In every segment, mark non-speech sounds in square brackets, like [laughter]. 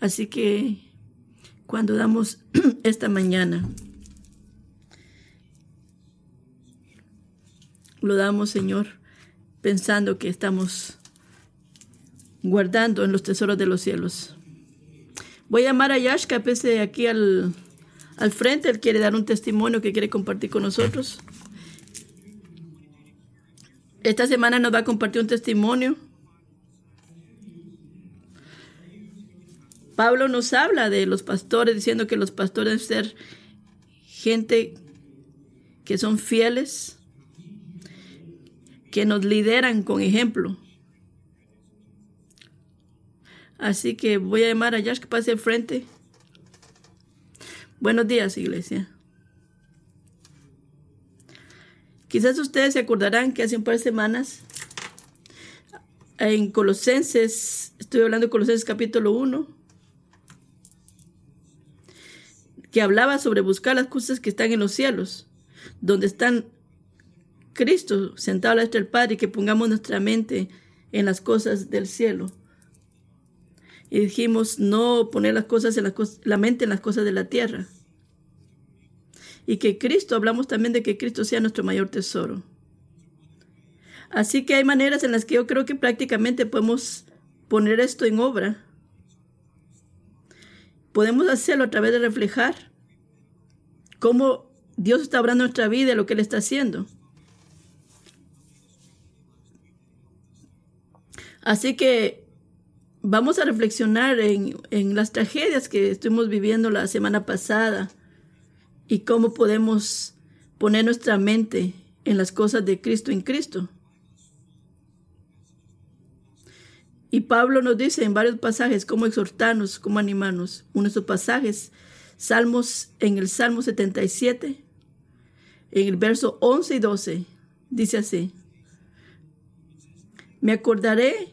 Así que cuando damos [clears throat] esta mañana, lo damos, Señor, pensando que estamos guardando en los tesoros de los cielos. Voy a llamar a Yashka, pese aquí al, al frente. Él quiere dar un testimonio que quiere compartir con nosotros. Esta semana nos va a compartir un testimonio. Pablo nos habla de los pastores, diciendo que los pastores deben ser gente que son fieles, que nos lideran con ejemplo. Así que voy a llamar a Yash que pase al frente. Buenos días, iglesia. Quizás ustedes se acordarán que hace un par de semanas en Colosenses, estoy hablando de Colosenses capítulo 1, que hablaba sobre buscar las cosas que están en los cielos, donde están Cristo sentado a la del Padre, y que pongamos nuestra mente en las cosas del cielo. Y dijimos no poner las cosas en la mente en las cosas de la tierra y que Cristo, hablamos también de que Cristo sea nuestro mayor tesoro. Así que hay maneras en las que yo creo que prácticamente podemos poner esto en obra. Podemos hacerlo a través de reflejar cómo Dios está obrando nuestra vida y lo que Él está haciendo. Así que vamos a reflexionar en, en las tragedias que estuvimos viviendo la semana pasada y cómo podemos poner nuestra mente en las cosas de Cristo en Cristo. Y Pablo nos dice en varios pasajes cómo exhortarnos, cómo animarnos. Uno de esos pasajes, Salmos, en el Salmo 77, en el verso 11 y 12, dice así, me acordaré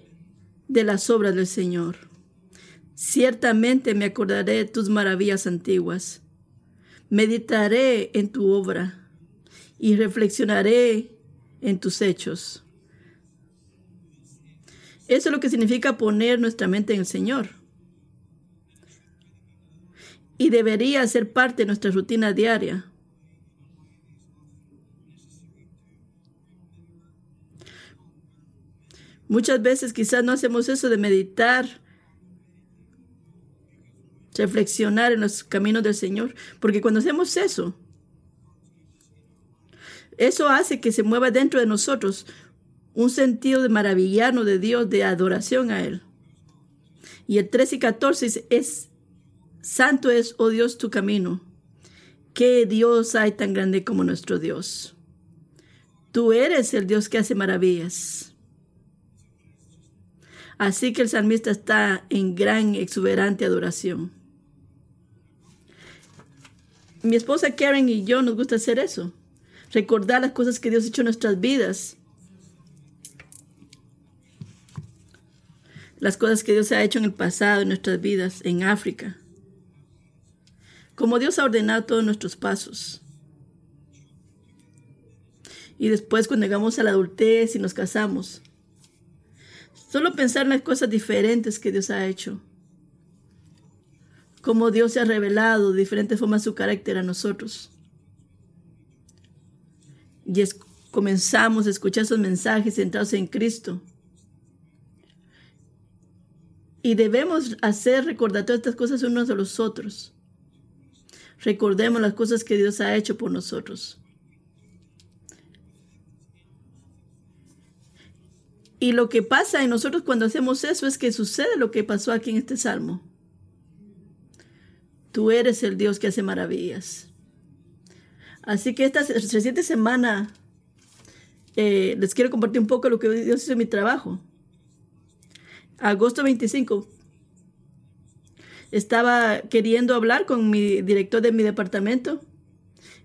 de las obras del Señor. Ciertamente me acordaré de tus maravillas antiguas. Meditaré en tu obra y reflexionaré en tus hechos. Eso es lo que significa poner nuestra mente en el Señor. Y debería ser parte de nuestra rutina diaria. Muchas veces quizás no hacemos eso de meditar reflexionar en los caminos del Señor. Porque cuando hacemos eso, eso hace que se mueva dentro de nosotros un sentido de maravillarnos de Dios, de adoración a Él. Y el 13 y 14 es, Santo es, oh Dios, tu camino. ¿Qué Dios hay tan grande como nuestro Dios? Tú eres el Dios que hace maravillas. Así que el salmista está en gran exuberante adoración mi esposa Karen y yo nos gusta hacer eso. Recordar las cosas que Dios ha hecho en nuestras vidas. Las cosas que Dios ha hecho en el pasado, en nuestras vidas, en África. Como Dios ha ordenado todos nuestros pasos. Y después cuando llegamos a la adultez y nos casamos. Solo pensar en las cosas diferentes que Dios ha hecho cómo Dios se ha revelado de diferentes formas su carácter a nosotros. Y comenzamos a escuchar esos mensajes centrados en Cristo. Y debemos hacer recordar todas estas cosas unos a los otros. Recordemos las cosas que Dios ha hecho por nosotros. Y lo que pasa en nosotros cuando hacemos eso es que sucede lo que pasó aquí en este salmo. Tú eres el Dios que hace maravillas. Así que esta reciente semana eh, les quiero compartir un poco lo que Dios hizo en mi trabajo. Agosto 25. Estaba queriendo hablar con mi director de mi departamento.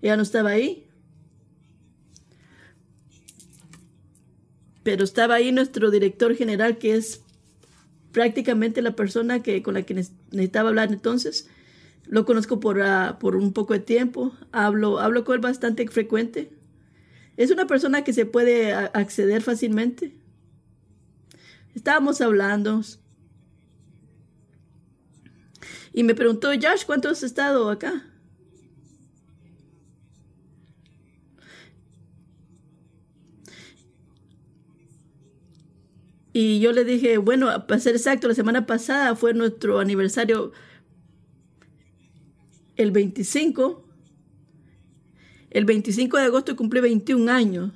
Ella no estaba ahí. Pero estaba ahí nuestro director general, que es prácticamente la persona que, con la que necesitaba hablar entonces. Lo conozco por, ah, por un poco de tiempo. Hablo, hablo con él bastante frecuente. Es una persona que se puede acceder fácilmente. Estábamos hablando. Y me preguntó, Josh, ¿cuánto has estado acá? Y yo le dije, bueno, para ser exacto, la semana pasada fue nuestro aniversario el 25. El 25 de agosto cumplí 21 años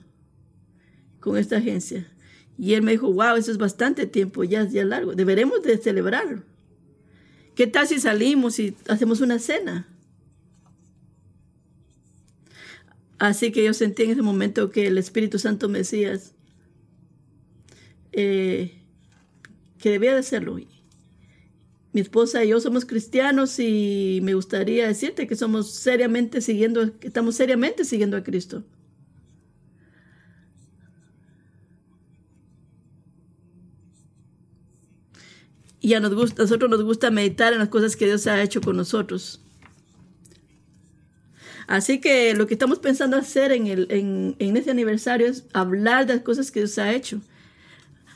con esta agencia. Y él me dijo, wow, eso es bastante tiempo, ya ya largo. Deberemos de celebrarlo. ¿Qué tal si salimos y hacemos una cena? Así que yo sentí en ese momento que el Espíritu Santo me decía, eh, que debía de hacerlo. Mi esposa y yo somos cristianos y me gustaría decirte que somos seriamente siguiendo, estamos seriamente siguiendo a Cristo. Y a, nos gusta, nosotros nos gusta meditar en las cosas que Dios ha hecho con nosotros. Así que lo que estamos pensando hacer en, el, en este aniversario es hablar de las cosas que Dios ha hecho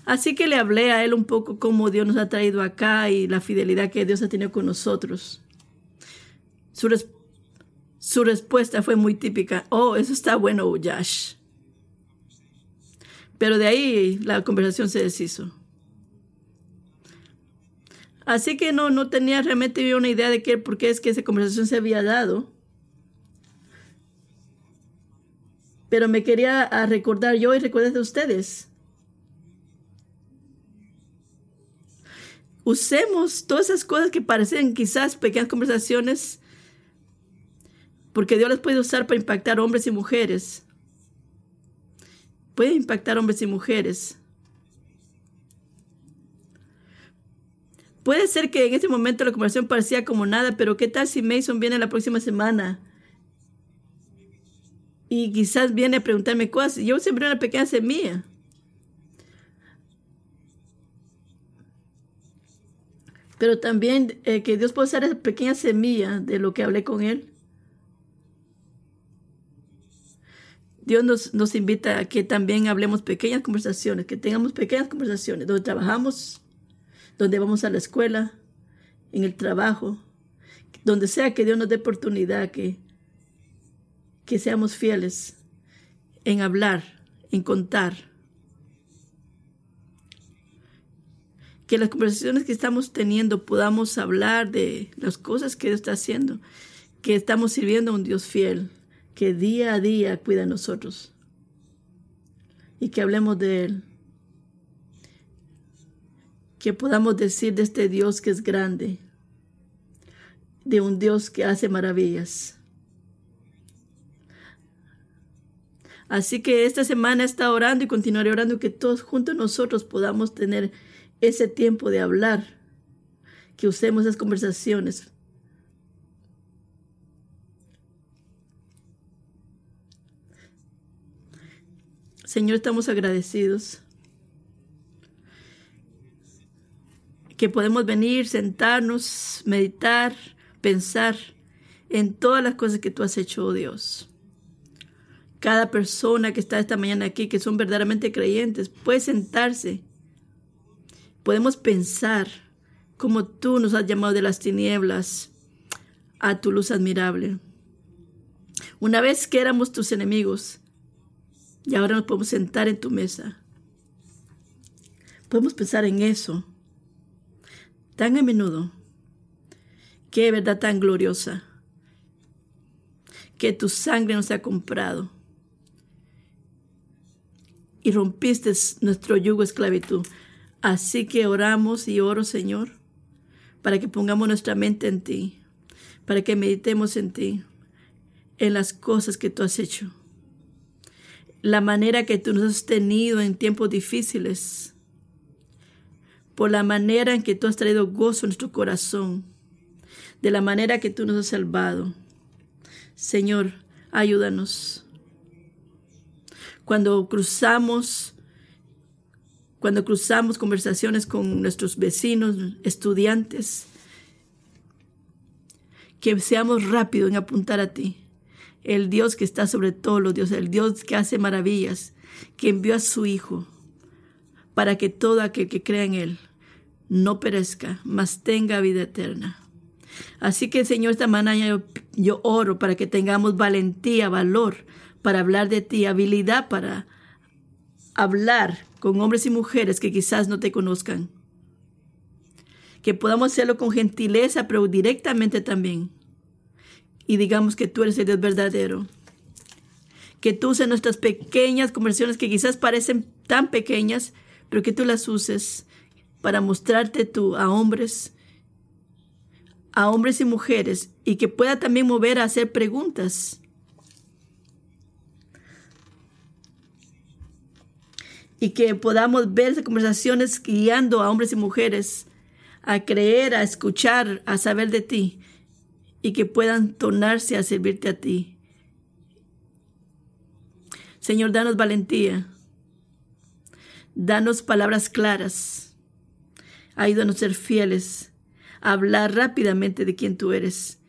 Así que le hablé a él un poco cómo Dios nos ha traído acá y la fidelidad que Dios ha tenido con nosotros. Su, respuesta fue muy típica. Oh, eso está bueno, Josh. Pero de ahí la conversación se deshizo. Así que no, no tenía realmente una idea de qué, por qué es que esa conversación se había dado. Pero me quería recordar yo y recordar de ustedes usemos todas esas cosas que parecen quizás pequeñas conversaciones, porque Dios las puede usar para impactar hombres y mujeres. Puede impactar hombres y mujeres. Puede ser que en ese momento la conversación parecía como nada, pero ¿qué tal si Mason viene la próxima semana? Y quizás viene a preguntarme cosas. Yo siempre una pequeña semilla. Pero también eh, que Dios puede usar esa pequeña semilla de lo que hablé con Él. Dios nos, nos, invita a que también hablemos pequeñas conversaciones, que tengamos pequeñas conversaciones donde trabajamos, donde vamos a la escuela, en el trabajo, donde sea que Dios nos dé oportunidad, que, que seamos fieles en hablar, en contar que las conversaciones que estamos teniendo podamos hablar de las cosas que Dios está haciendo, que estamos sirviendo a un Dios fiel, que día a día cuida de nosotros y que hablemos de Él. Que podamos decir de este Dios que es grande, de un Dios que hace maravillas. Así que esta semana está orando y continuaré orando que todos juntos nosotros podamos tener ese tiempo de hablar, que usemos esas conversaciones. Señor, estamos agradecidos que podemos venir, sentarnos, meditar, pensar en todas las cosas que tú has hecho, oh Dios. Cada persona que está esta mañana aquí, que son verdaderamente creyentes, puede sentarse podemos pensar como tú nos has llamado de las tinieblas a tu luz admirable. Una vez que éramos tus enemigos y ahora nos podemos sentar en tu mesa. Podemos pensar en eso tan a menudo. Qué verdad tan gloriosa. Que tu sangre nos ha comprado. Y rompiste nuestro yugo esclavitud. Así que oramos y oro, Señor, para que pongamos nuestra mente en ti, para que meditemos en ti, en las cosas que tú has hecho, la manera que tú nos has tenido en tiempos difíciles, por la manera en que tú has traído gozo en nuestro corazón, de la manera que tú nos has salvado. Señor, ayúdanos. Cuando cruzamos cuando cruzamos conversaciones con nuestros vecinos, estudiantes, que seamos rápidos en apuntar a ti, el Dios que está sobre todos los dioses, el Dios que hace maravillas, que envió a su Hijo para que todo aquel que crea en Él no perezca, mas tenga vida eterna. Así que, Señor, esta mañana yo, yo oro para que tengamos valentía, valor para hablar de ti, habilidad para hablar con hombres y mujeres que quizás no te conozcan. Que podamos hacerlo con gentileza, pero directamente también. Y digamos que tú eres el Dios verdadero. Que tú uses nuestras pequeñas conversaciones que quizás parecen tan pequeñas, pero que tú las uses para mostrarte tú a hombres, a hombres y mujeres, y que pueda también mover a hacer preguntas. Y que podamos ver conversaciones guiando a hombres y mujeres a creer, a escuchar, a saber de ti, y que puedan tornarse a servirte a ti. Señor, danos valentía Danos palabras claras. Ayúdanos a ser fieles, a hablar rápidamente de quién tú eres.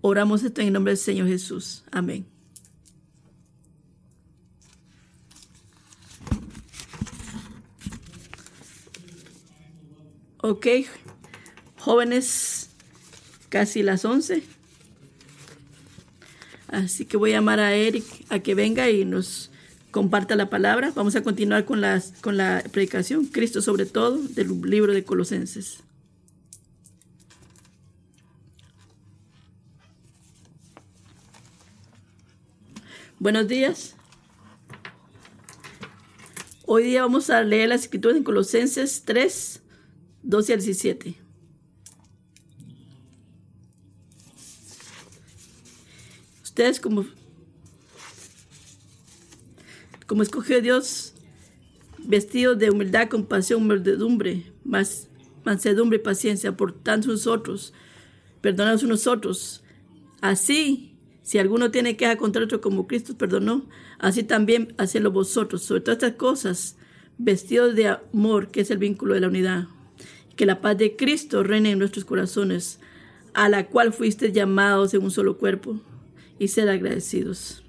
Oramos esto en el nombre del Señor Jesús. Amén. Ok, jóvenes, casi las 11. Así que voy a llamar a Eric a que venga y nos comparta la palabra. Vamos a continuar con, con la predicación, Cristo sobre todo, del libro de Colosenses. Buenos días. Hoy día vamos a leer las escrituras en Colosenses 3, 12 al 17. Ustedes como como escogió Dios, vestido de humildad, compasión, mansedumbre, más mansedumbre y paciencia, por tanto nosotros, perdonados unos otros. Así, si alguno tiene queja contra otro como Cristo perdonó, así también hacedlo vosotros. Sobre todas estas cosas, vestidos de amor, que es el vínculo de la unidad. Que la paz de Cristo reine en nuestros corazones, a la cual fuiste llamados en un solo cuerpo, y sed agradecidos.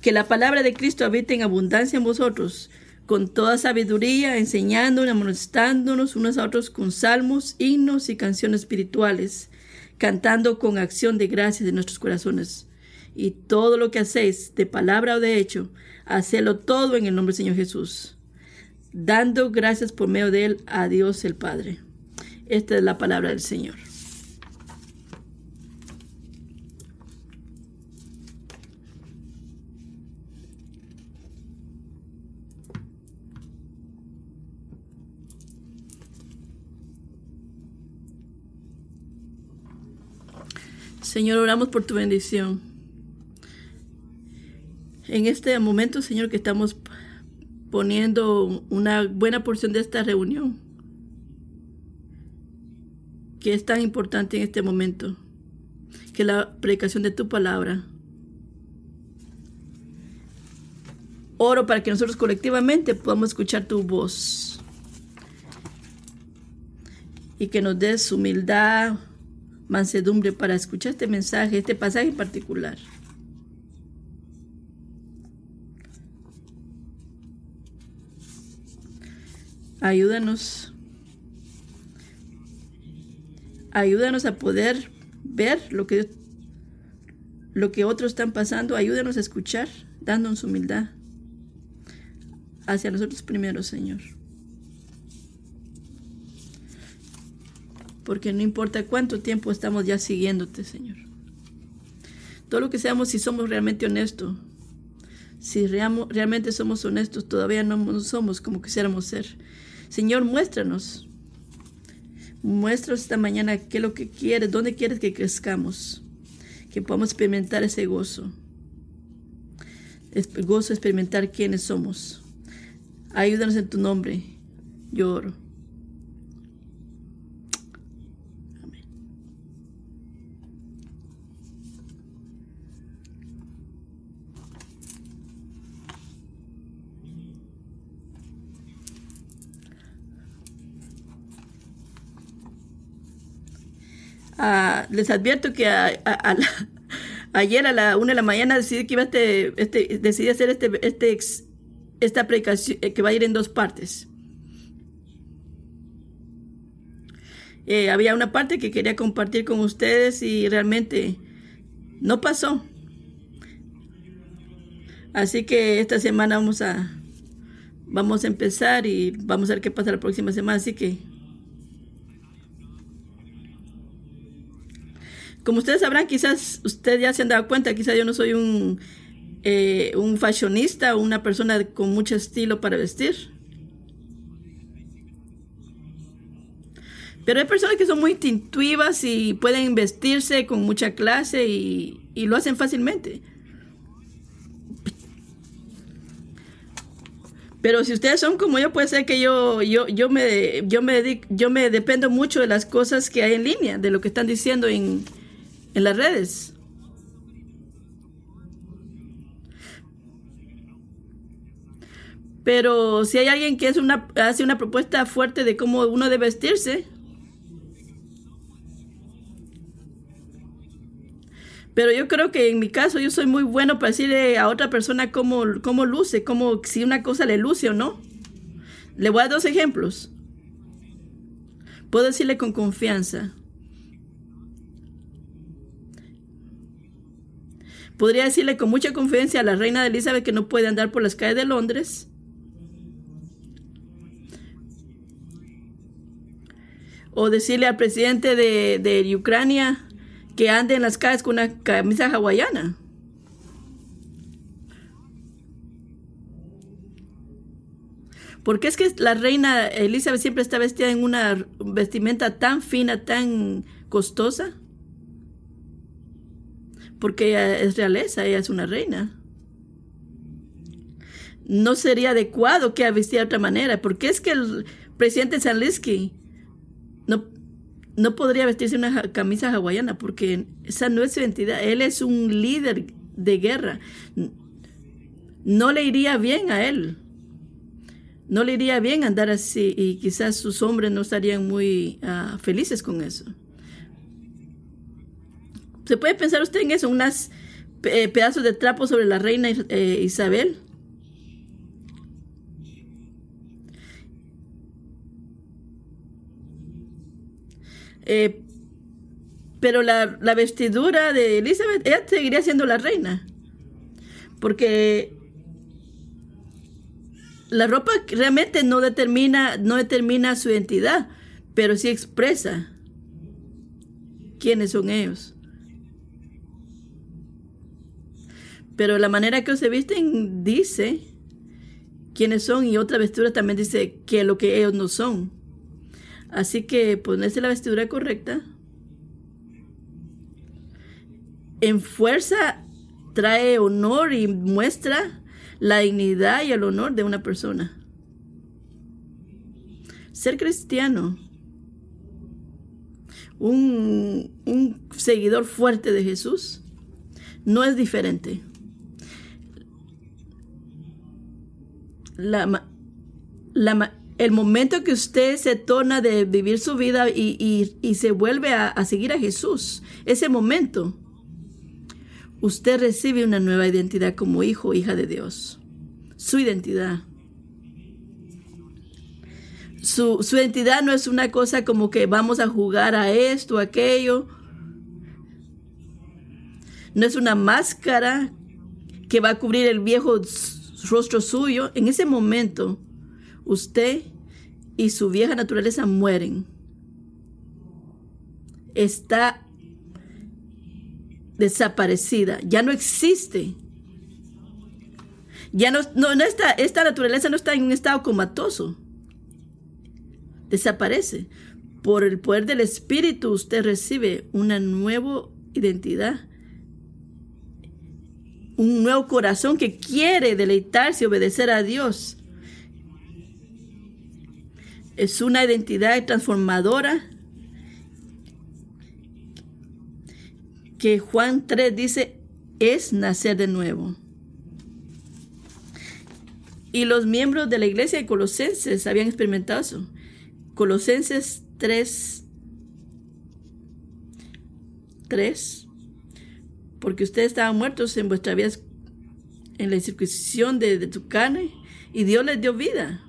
Que la palabra de Cristo habite en abundancia en vosotros, con toda sabiduría, enseñándonos, amonestándonos unos a otros con salmos, himnos y canciones espirituales, cantando con acción de gracias de nuestros corazones. Y todo lo que hacéis, de palabra o de hecho, hacedlo todo en el nombre del Señor Jesús, dando gracias por medio de él a Dios el Padre. Esta es la palabra del Señor. Señor, oramos por tu bendición. En este momento, Señor, que estamos poniendo una buena porción de esta reunión, que es tan importante en este momento, que la predicación de tu palabra. Oro para que nosotros colectivamente podamos escuchar tu voz y que nos des humildad, mansedumbre para escuchar este mensaje, este pasaje en particular. Ayúdanos. Ayúdanos a poder ver lo que, lo que otros están pasando. Ayúdanos a escuchar, dándonos humildad hacia nosotros primero, Señor. porque no importa cuánto tiempo estamos ya siguiéndote, Señor. Todo lo que seamos, si somos realmente honestos, si realmente somos honestos, todavía no somos como quisiéramos ser. Señor, muéstranos. Muéstranos esta mañana qué es lo que quieres, dónde quieres que crezcamos, que podamos experimentar ese gozo. Es gozo experimentar quiénes somos. Ayúdanos en tu nombre. Yo oro. Les advierto que a, la, [laughs] ayer a la una de la mañana decidí que iba este, este decidí hacer este, este esta predicación eh, que va a ir en dos partes. Eh, había una parte que quería compartir con ustedes y realmente no pasó. Así que esta semana vamos a vamos a empezar y vamos a ver qué pasa la próxima semana. Así que como ustedes sabrán, quizás ustedes ya se han dado cuenta, quizás yo no soy un eh, un fashionista o una persona con mucho estilo para vestir. Pero hay personas que son muy intuitivas y pueden vestirse con mucha clase y, lo hacen fácilmente. Pero si ustedes son como yo, puede ser que yo, yo, yo, me, yo, me, yo me dependo mucho de las cosas que hay en línea, de lo que están diciendo en, en las redes. Pero si hay alguien que es una, hace una propuesta fuerte de cómo uno debe vestirse, Pero yo creo que en mi caso yo soy muy bueno para decirle a otra persona cómo, cómo luce, cómo, si una cosa le luce o no. Le voy a dar dos ejemplos. Puedo decirle con confianza. Podría decirle con mucha confianza a la reina de Elizabeth que no puede andar por las calles de Londres. O decirle al presidente de, de Ucrania que ande en las calles con una camisa hawaiana. Porque es que la reina Elizabeth siempre está vestida en una vestimenta tan fina, tan costosa. Porque ella es realeza, ella es una reina. No sería adecuado que vistiera de otra manera. Porque es que el presidente Zelensky no, no podría vestirse una camisa hawaiana porque esa no es su identidad. Él es un líder de guerra. No le iría bien a él. No le iría bien andar así y quizás sus hombres no estarían muy ah, felices con eso. ¿Se puede pensar usted en eso? Unas eh, pedazos de trapo sobre la reina eh, Isabel. Eh, pero la, vestidura de Elizabeth, ella seguiría siendo la reina. Porque la ropa realmente no determina, no determina su identidad, pero sí expresa quiénes son ellos. Pero la manera que se visten dice quiénes son y otra vestidura también dice que lo que ellos no son. Así que ponerse la vestidura correcta. En fuerza trae honor y muestra la dignidad y el honor de una persona. Ser cristiano, un, un seguidor fuerte de Jesús, no es diferente. El momento que usted se torna de vivir su vida y, se vuelve a, a seguir a Jesús, ese momento, usted recibe una nueva identidad como hijo o hija de Dios. Su identidad. Su, su, identidad no es una cosa como que vamos a jugar a esto, a aquello. No es una máscara que va a cubrir el viejo rostro suyo. En ese momento, usted y su vieja naturaleza mueren. Está desaparecida, ya no existe. Ya no, no, está, esta naturaleza no está en un estado comatoso. Desaparece. Por el poder del Espíritu usted recibe una nueva identidad. Un nuevo corazón que quiere deleitarse y obedecer a Dios es una identidad transformadora que Juan 3 dice es nacer de nuevo. Y los miembros de la iglesia de Colosenses habían experimentado eso. Colosenses 3, 3, porque ustedes estaban muertos en vuestra vida, en la circuncisión de, de tu carne, y Dios les dio vida.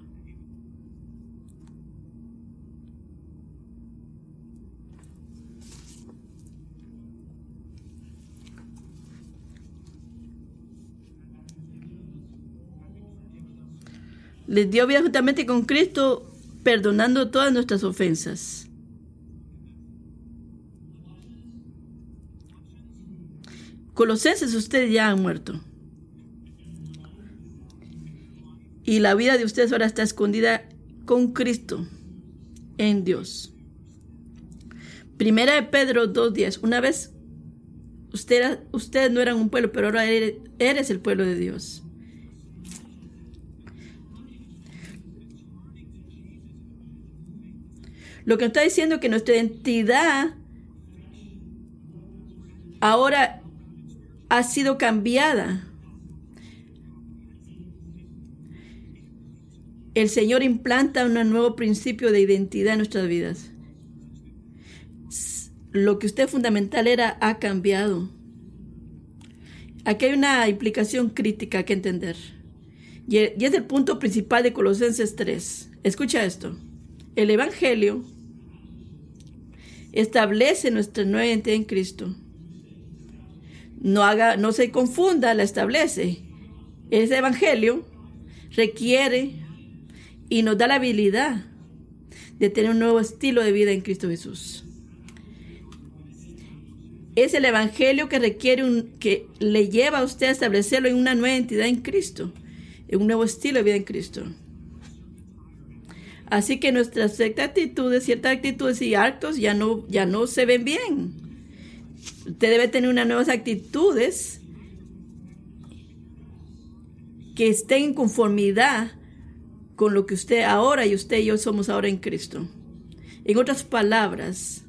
Les dio vida justamente con Cristo, perdonando todas nuestras ofensas. Colosenses, ustedes ya han muerto. Y la vida de ustedes ahora está escondida con Cristo en Dios. Primera de Pedro 2.10. Una vez usted, ustedes no eran un pueblo, pero ahora eres, eres el pueblo de Dios. Lo que está diciendo es que nuestra identidad ahora ha sido cambiada. El Señor implanta un nuevo principio de identidad en nuestras vidas. Lo que usted fundamental era ha cambiado. Aquí hay una implicación crítica que entender. Y es el punto principal de Colosenses 3. Escucha esto. El Evangelio establece nuestra nueva identidad en Cristo. No, haga, no se confunda, la establece. Ese evangelio requiere y nos da la habilidad de tener un nuevo estilo de vida en Cristo Jesús. Es el evangelio que requiere un, que le lleva a usted a establecerlo en una nueva entidad en Cristo, en un nuevo estilo de vida en Cristo. Así que nuestras actitudes, ciertas actitudes y actos ya no, ya no se ven bien. Usted debe tener unas nuevas actitudes que estén en conformidad con lo que usted ahora y usted y yo somos ahora en Cristo. En otras palabras,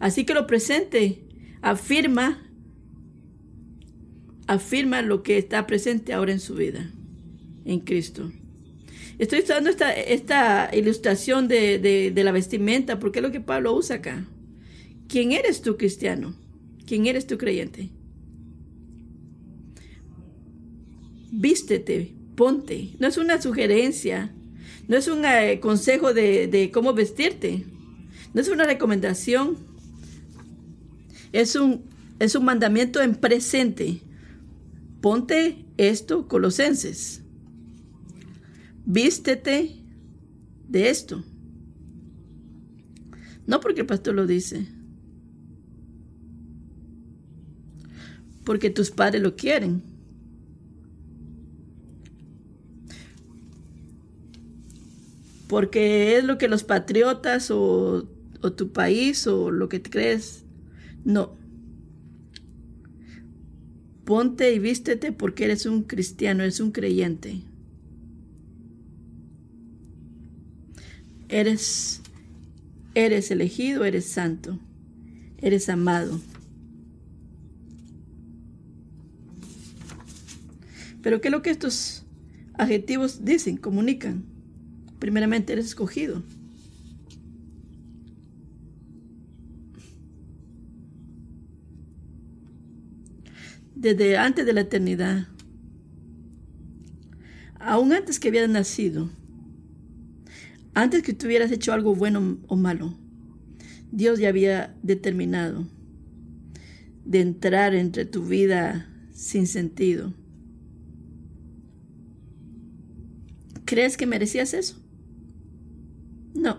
así que lo presente afirma afirma lo que está presente ahora en su vida, en Cristo. Estoy usando esta, esta ilustración de, de, la vestimenta porque es lo que Pablo usa acá. ¿Quién eres tú, cristiano? ¿Quién eres tú, creyente? Vístete, ponte. No es una sugerencia, no es un eh, consejo de, de cómo vestirte, no es una recomendación, es un, es un mandamiento en presente Ponte esto, colosenses. Vístete de esto. No porque el pastor lo dice. Porque tus padres lo quieren. Porque es lo que los patriotas o, tu país o lo que crees. No ponte y vístete porque eres un cristiano, eres un creyente. Eres, eres elegido, eres santo, eres amado. Pero ¿qué es lo que estos adjetivos dicen, comunican? Primeramente, eres escogido. desde antes de la eternidad, aún antes que hubieras nacido, antes que tuvieras hecho algo bueno o malo, Dios ya había determinado de entrar entre tu vida sin sentido. ¿Crees que merecías eso? No.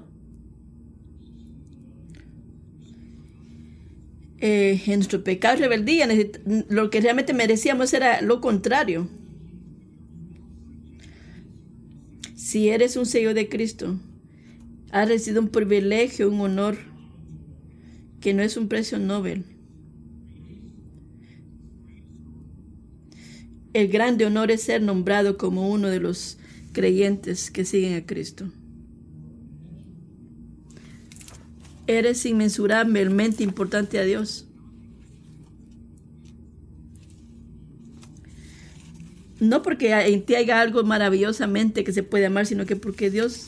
Eh, en nuestro pecado y rebeldía, lo que realmente merecíamos era lo contrario. Si eres un sello de Cristo, has recibido un privilegio, un honor, que no es un precio Nobel. El grande honor es ser nombrado como uno de los creyentes que siguen a Cristo. Eres inmensurablemente importante a Dios. No porque en ti haya algo maravillosamente que se puede amar, sino que porque Dios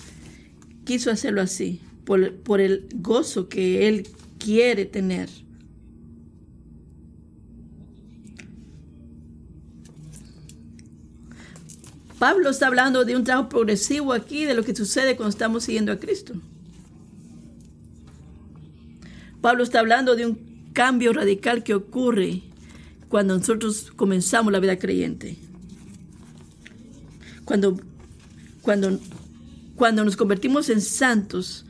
quiso hacerlo así, por, por el gozo que Él quiere tener. Pablo está hablando de un trabajo progresivo aquí, de lo que sucede cuando estamos siguiendo a Cristo. Pablo está hablando de un cambio radical que ocurre cuando nosotros comenzamos la vida creyente. Cuando, cuando, cuando nos convertimos en santos,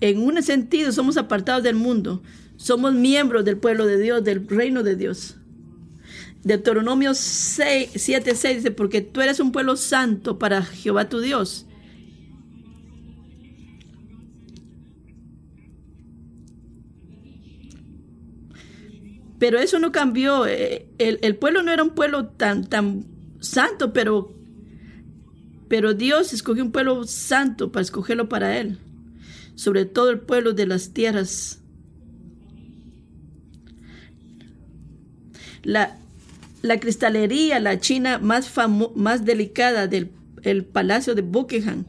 en un sentido somos apartados del mundo, somos miembros del pueblo de Dios, del reino de Dios. Deuteronomio 7, 6 dice, porque tú eres un pueblo santo para Jehová tu Dios. Pero eso no cambió. Eh, el, pueblo no era un pueblo tan, tan santo, pero, pero Dios escogió un pueblo santo para escogerlo para Él. Sobre todo el pueblo de las tierras. La, la cristalería, la china más, más delicada del el palacio de Buckingham,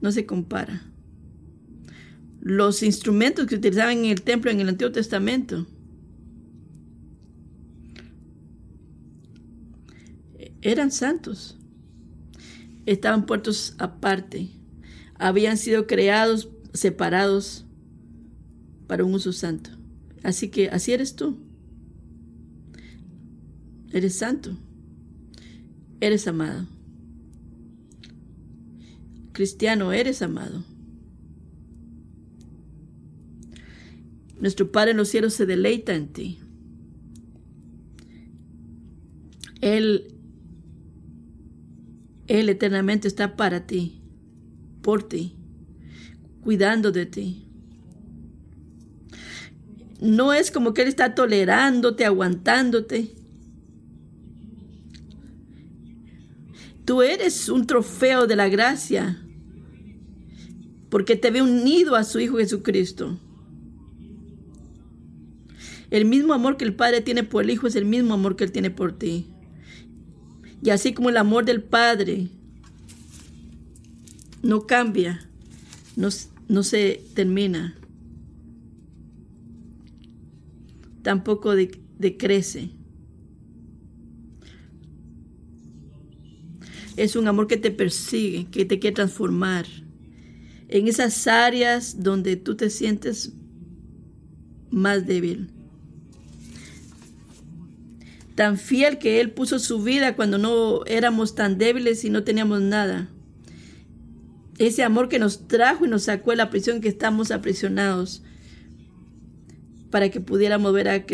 no se compara los instrumentos que utilizaban en el templo en el Antiguo Testamento. Eran santos. Estaban puestos aparte. Habían sido creados, separados para un uso santo. Así que así eres tú. Eres santo. Eres amado. Cristiano, eres amado. Nuestro Padre en los cielos se deleita en ti. Él, Él eternamente está para ti, por ti, cuidando de ti. No es como que Él está tolerándote, aguantándote. Tú eres un trofeo de la gracia porque te ve unido a su Hijo Jesucristo. El mismo amor que el Padre tiene por el Hijo es el mismo amor que Él tiene por ti. Y así como el amor del Padre no cambia, no, no se termina, tampoco decrece. Es un amor que te persigue, que te quiere transformar. En esas áreas donde tú te sientes más débil tan fiel que Él puso su vida cuando no éramos tan débiles y no teníamos nada. Ese amor que nos trajo y nos sacó de la prisión que estamos aprisionados para que pudiéramos ver a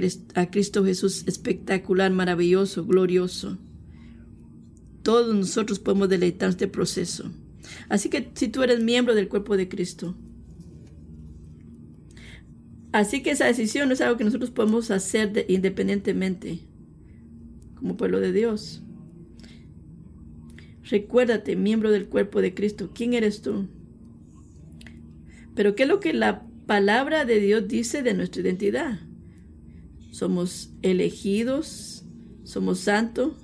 Cristo Jesús espectacular, maravilloso, glorioso. Todos nosotros podemos deleitar este proceso. Así que si tú eres miembro del cuerpo de Cristo, así que esa decisión no es algo que nosotros podemos hacer independientemente como pueblo de Dios. Recuérdate, miembro del cuerpo de Cristo, ¿quién eres tú? Pero ¿qué es lo que la palabra de Dios dice de nuestra identidad? Somos elegidos, somos santos.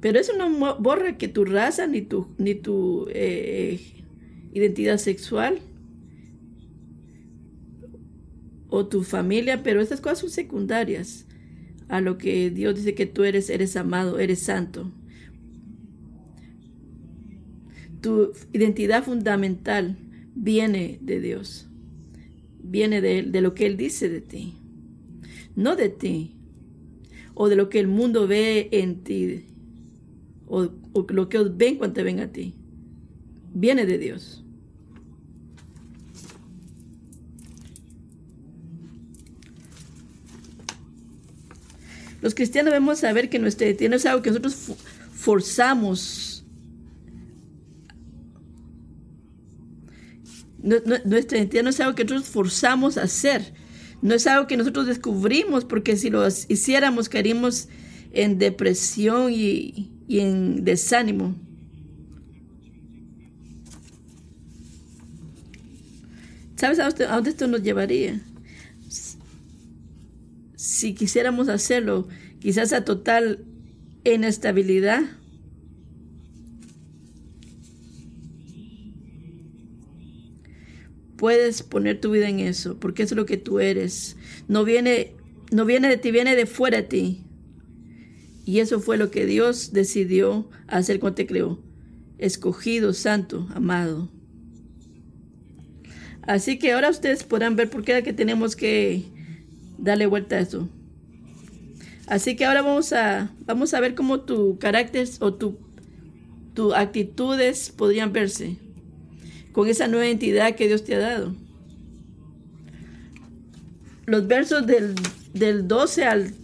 Pero eso no borra que tu raza ni tu, ni tu eh, identidad sexual o tu familia, pero esas cosas son secundarias a lo que Dios dice que tú eres, eres amado, eres santo. Tu identidad fundamental viene de Dios, viene de, de lo que Él dice de ti, no de ti, o de lo que el mundo ve en ti, o, o lo que ven cuando te ven a ti, viene de Dios. Los cristianos debemos saber que nuestra identidad es algo que nosotros forzamos. nuestra identidad no es algo que nosotros forzamos a hacer. No es algo que nosotros descubrimos, porque si lo hiciéramos caeríamos en depresión y, en desánimo. ¿Sabes a dónde esto nos llevaría? Si quisiéramos hacerlo, quizás a total inestabilidad. Puedes poner tu vida en eso, porque es lo que tú eres. No viene, no viene de ti, viene de fuera de ti. Y eso fue lo que Dios decidió hacer cuando te creó. Escogido, santo, amado. Así que ahora ustedes podrán ver por qué que tenemos que darle vuelta a eso. Así que ahora vamos a, vamos a ver cómo tu carácter o tu, actitudes podrían verse con esa nueva identidad que Dios te ha dado. Los versos del, del 12 al,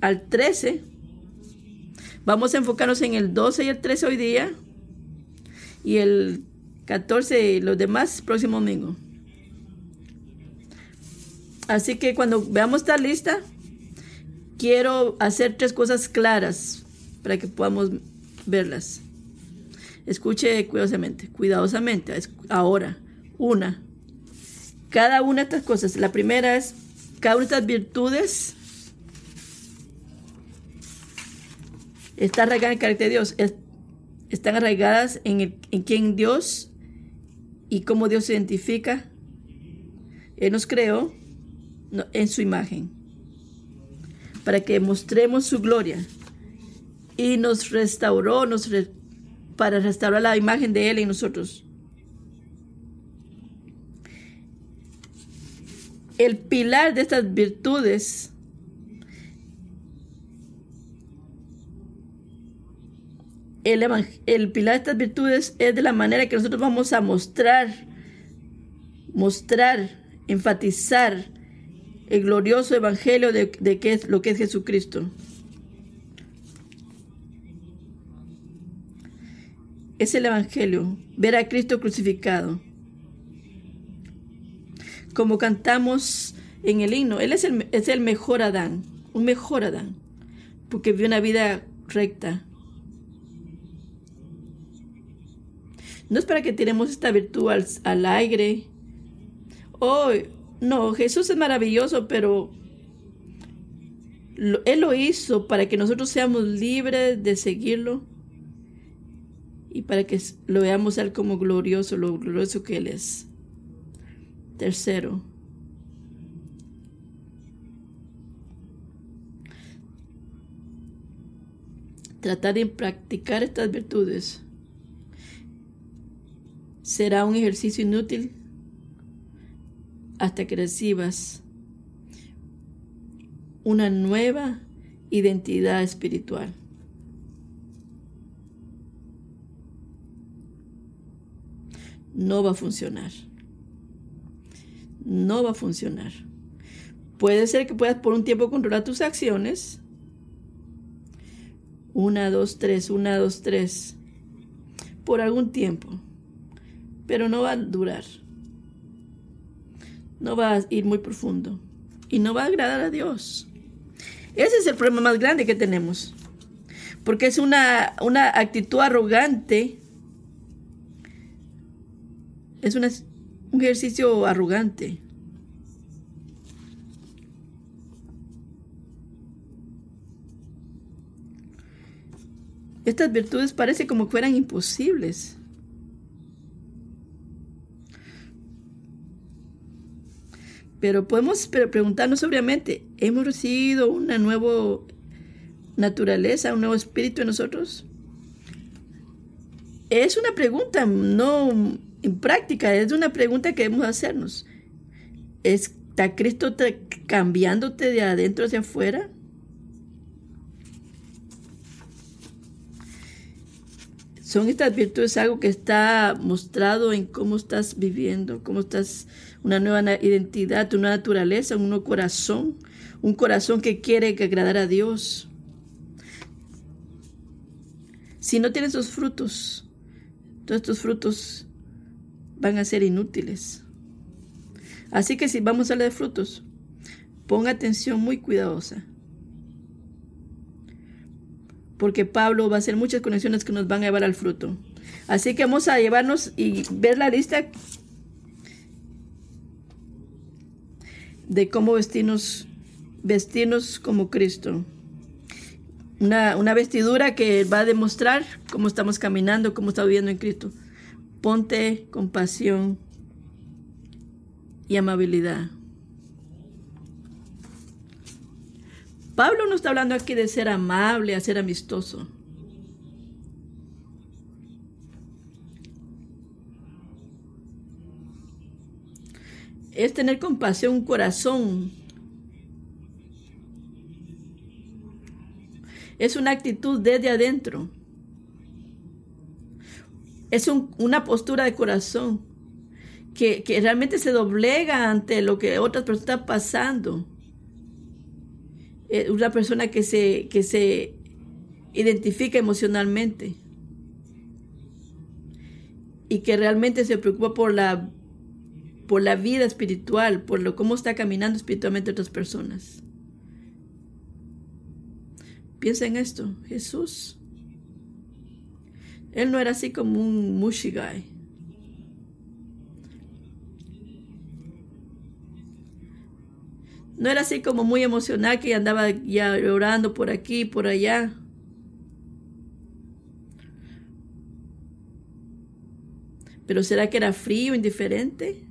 al 13, vamos a enfocarnos en el 12 y el 13 hoy día y el 14 y los demás próximo domingo. Así que cuando veamos esta lista, quiero hacer tres cosas claras para que podamos verlas. Escuche cuidadosamente, cuidadosamente. Ahora, una. Cada una de estas cosas. La primera es, cada una de estas virtudes está arraigada en el carácter de Dios. están arraigadas en, el, en Dios y cómo Dios se identifica. Él nos creó en su imagen para que mostremos su gloria y nos restauró nos para restaurar la imagen de Él en nosotros. El pilar de estas virtudes el, el pilar de estas virtudes es de la manera que nosotros vamos a mostrar, mostrar, enfatizar el glorioso evangelio de, de qué es lo que es Jesucristo. Es el evangelio, ver a Cristo crucificado. Como cantamos en el himno, Él es el, es el mejor Adán, un mejor Adán, porque vivió una vida recta. No es para que tenemos esta virtud al, al aire. Oh, no, Jesús es maravilloso, pero Él lo hizo para que nosotros seamos libres de seguirlo y para que lo veamos a Él como glorioso, lo glorioso que Él es. Tercero, tratar de practicar estas virtudes será un ejercicio inútil hasta que recibas una nueva identidad espiritual. No va a funcionar. No va a funcionar. Puede ser que puedas por un tiempo controlar tus acciones. Una, dos, tres, una, dos, tres. Por algún tiempo. Pero no va a durar no va a ir muy profundo y no va a agradar a Dios. Ese es el problema más grande que tenemos. Porque es una, una actitud arrogante. Es un ejercicio arrogante. Estas virtudes parece como fueran imposibles. Pero podemos preguntarnos obviamente, ¿hemos recibido una nueva naturaleza, un nuevo espíritu en nosotros? Es una pregunta no en práctica, es una pregunta que debemos hacernos. ¿Está Cristo cambiándote de adentro hacia afuera? Son estas virtudes algo que está mostrado en cómo estás viviendo, cómo estás una nueva identidad, una naturaleza, un nuevo corazón, un corazón que quiere agradar a Dios. Si no tienes esos frutos, todos estos frutos van a ser inútiles. Así que si vamos a hablar de frutos, ponga atención muy cuidadosa. Porque Pablo va a hacer muchas conexiones que nos van a llevar al fruto. Así que vamos a llevarnos y ver la lista de cómo vestirnos, vestirnos como Cristo. Una, una, vestidura que va a demostrar cómo estamos caminando, cómo estamos viviendo en Cristo. Ponte compasión y amabilidad. Pablo no está hablando aquí de ser amable, a ser amistoso. es tener compasión, un corazón. Es una actitud desde adentro. Es una postura de corazón que, que, realmente se doblega ante lo que otras personas están pasando. Es una persona que se, que se identifica emocionalmente y que realmente se preocupa por la, por la vida espiritual, por lo cómo está caminando espiritualmente otras personas. Piensa en esto, Jesús. Él no era así como un mushy No era así como muy emocional que andaba ya llorando por aquí, por allá. Pero ¿será que era frío, indiferente?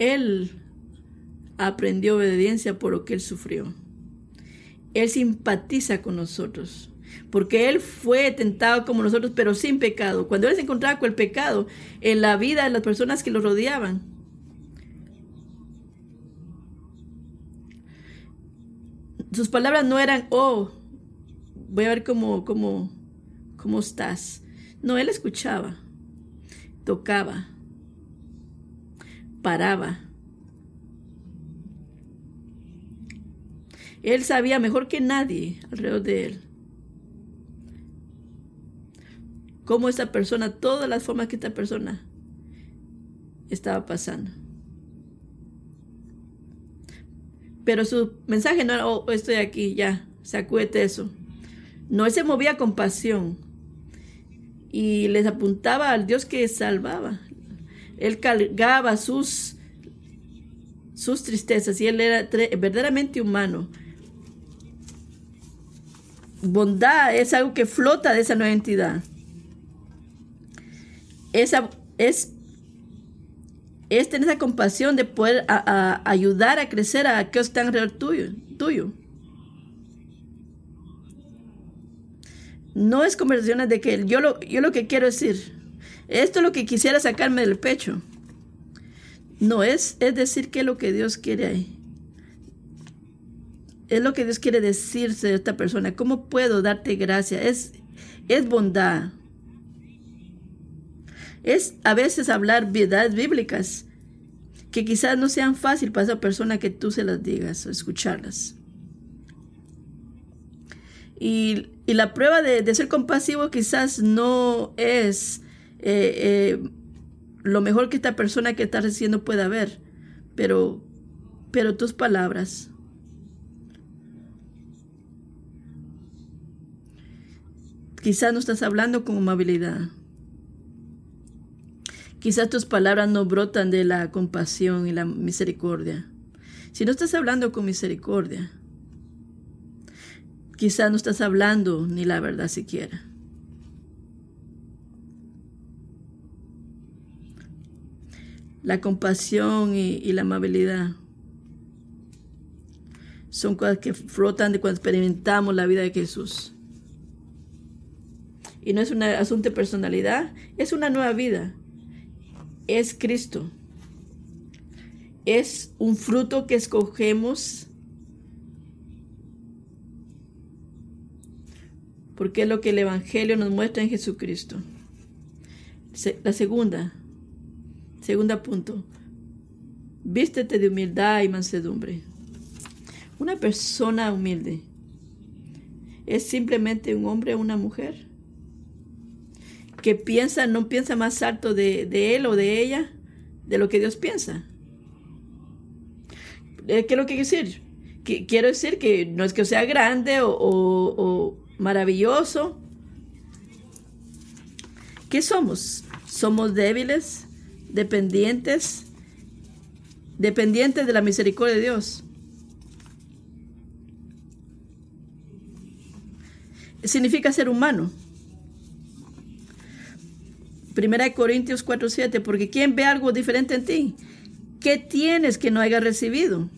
Él aprendió obediencia por lo que él sufrió. Él simpatiza con nosotros, porque él fue tentado como nosotros, pero sin pecado. Cuando él se encontraba con el pecado en la vida de las personas que lo rodeaban, sus palabras no eran, oh, voy a ver cómo, cómo, ¿Cómo estás? No, él escuchaba, tocaba, paraba. Él sabía mejor que nadie alrededor de él cómo esta persona, todas las formas que esta persona estaba pasando. Pero su mensaje no era, oh, estoy aquí, ya, sacúete eso. No, él se movía con pasión y les apuntaba al Dios que salvaba. Él cargaba sus, sus tristezas y él era verdaderamente humano. Bondad es algo que flota de esa nueva entidad. Esa, es, es tener esa compasión de poder ayudar a crecer a aquellos que están alrededor tuyo. tuyo. No es conversaciones de que yo lo, yo lo que quiero decir, esto es lo que quisiera sacarme del pecho. No es, es decir que es lo que Dios quiere ahí. Es lo que Dios quiere decirse de esta persona. ¿Cómo puedo darte gracia? Es, es bondad. Es a veces hablar verdades bíblicas que quizás no sean fácil para esa persona que tú se las digas o escucharlas. Y, la prueba de, ser compasivo quizás no es eh, eh, lo mejor que esta persona que está recibiendo pueda ver, pero, pero tus palabras. Quizás no estás hablando con amabilidad. Quizás tus palabras no brotan de la compasión y la misericordia. Si no estás hablando con misericordia, Quizás no estás hablando ni la verdad siquiera. La compasión y, la amabilidad son cosas que flotan de cuando experimentamos la vida de Jesús. Y no es un asunto de personalidad, es una nueva vida. Es Cristo. Es un fruto que escogemos porque es lo que el Evangelio nos muestra en Jesucristo. La segunda, segunda punto, vístete de humildad y mansedumbre. Una persona humilde es simplemente un hombre o una mujer que piensa, no piensa más alto de, él o de ella de lo que Dios piensa. Eh, ¿Qué es lo que quiero decir? quiero decir que no es que sea grande o maravilloso. ¿Qué somos? Somos débiles, dependientes, dependientes de la misericordia de Dios. Significa ser humano. Primera de Corintios 4:7, porque ¿quién ve algo diferente en ti? ¿Qué tienes que no haya recibido?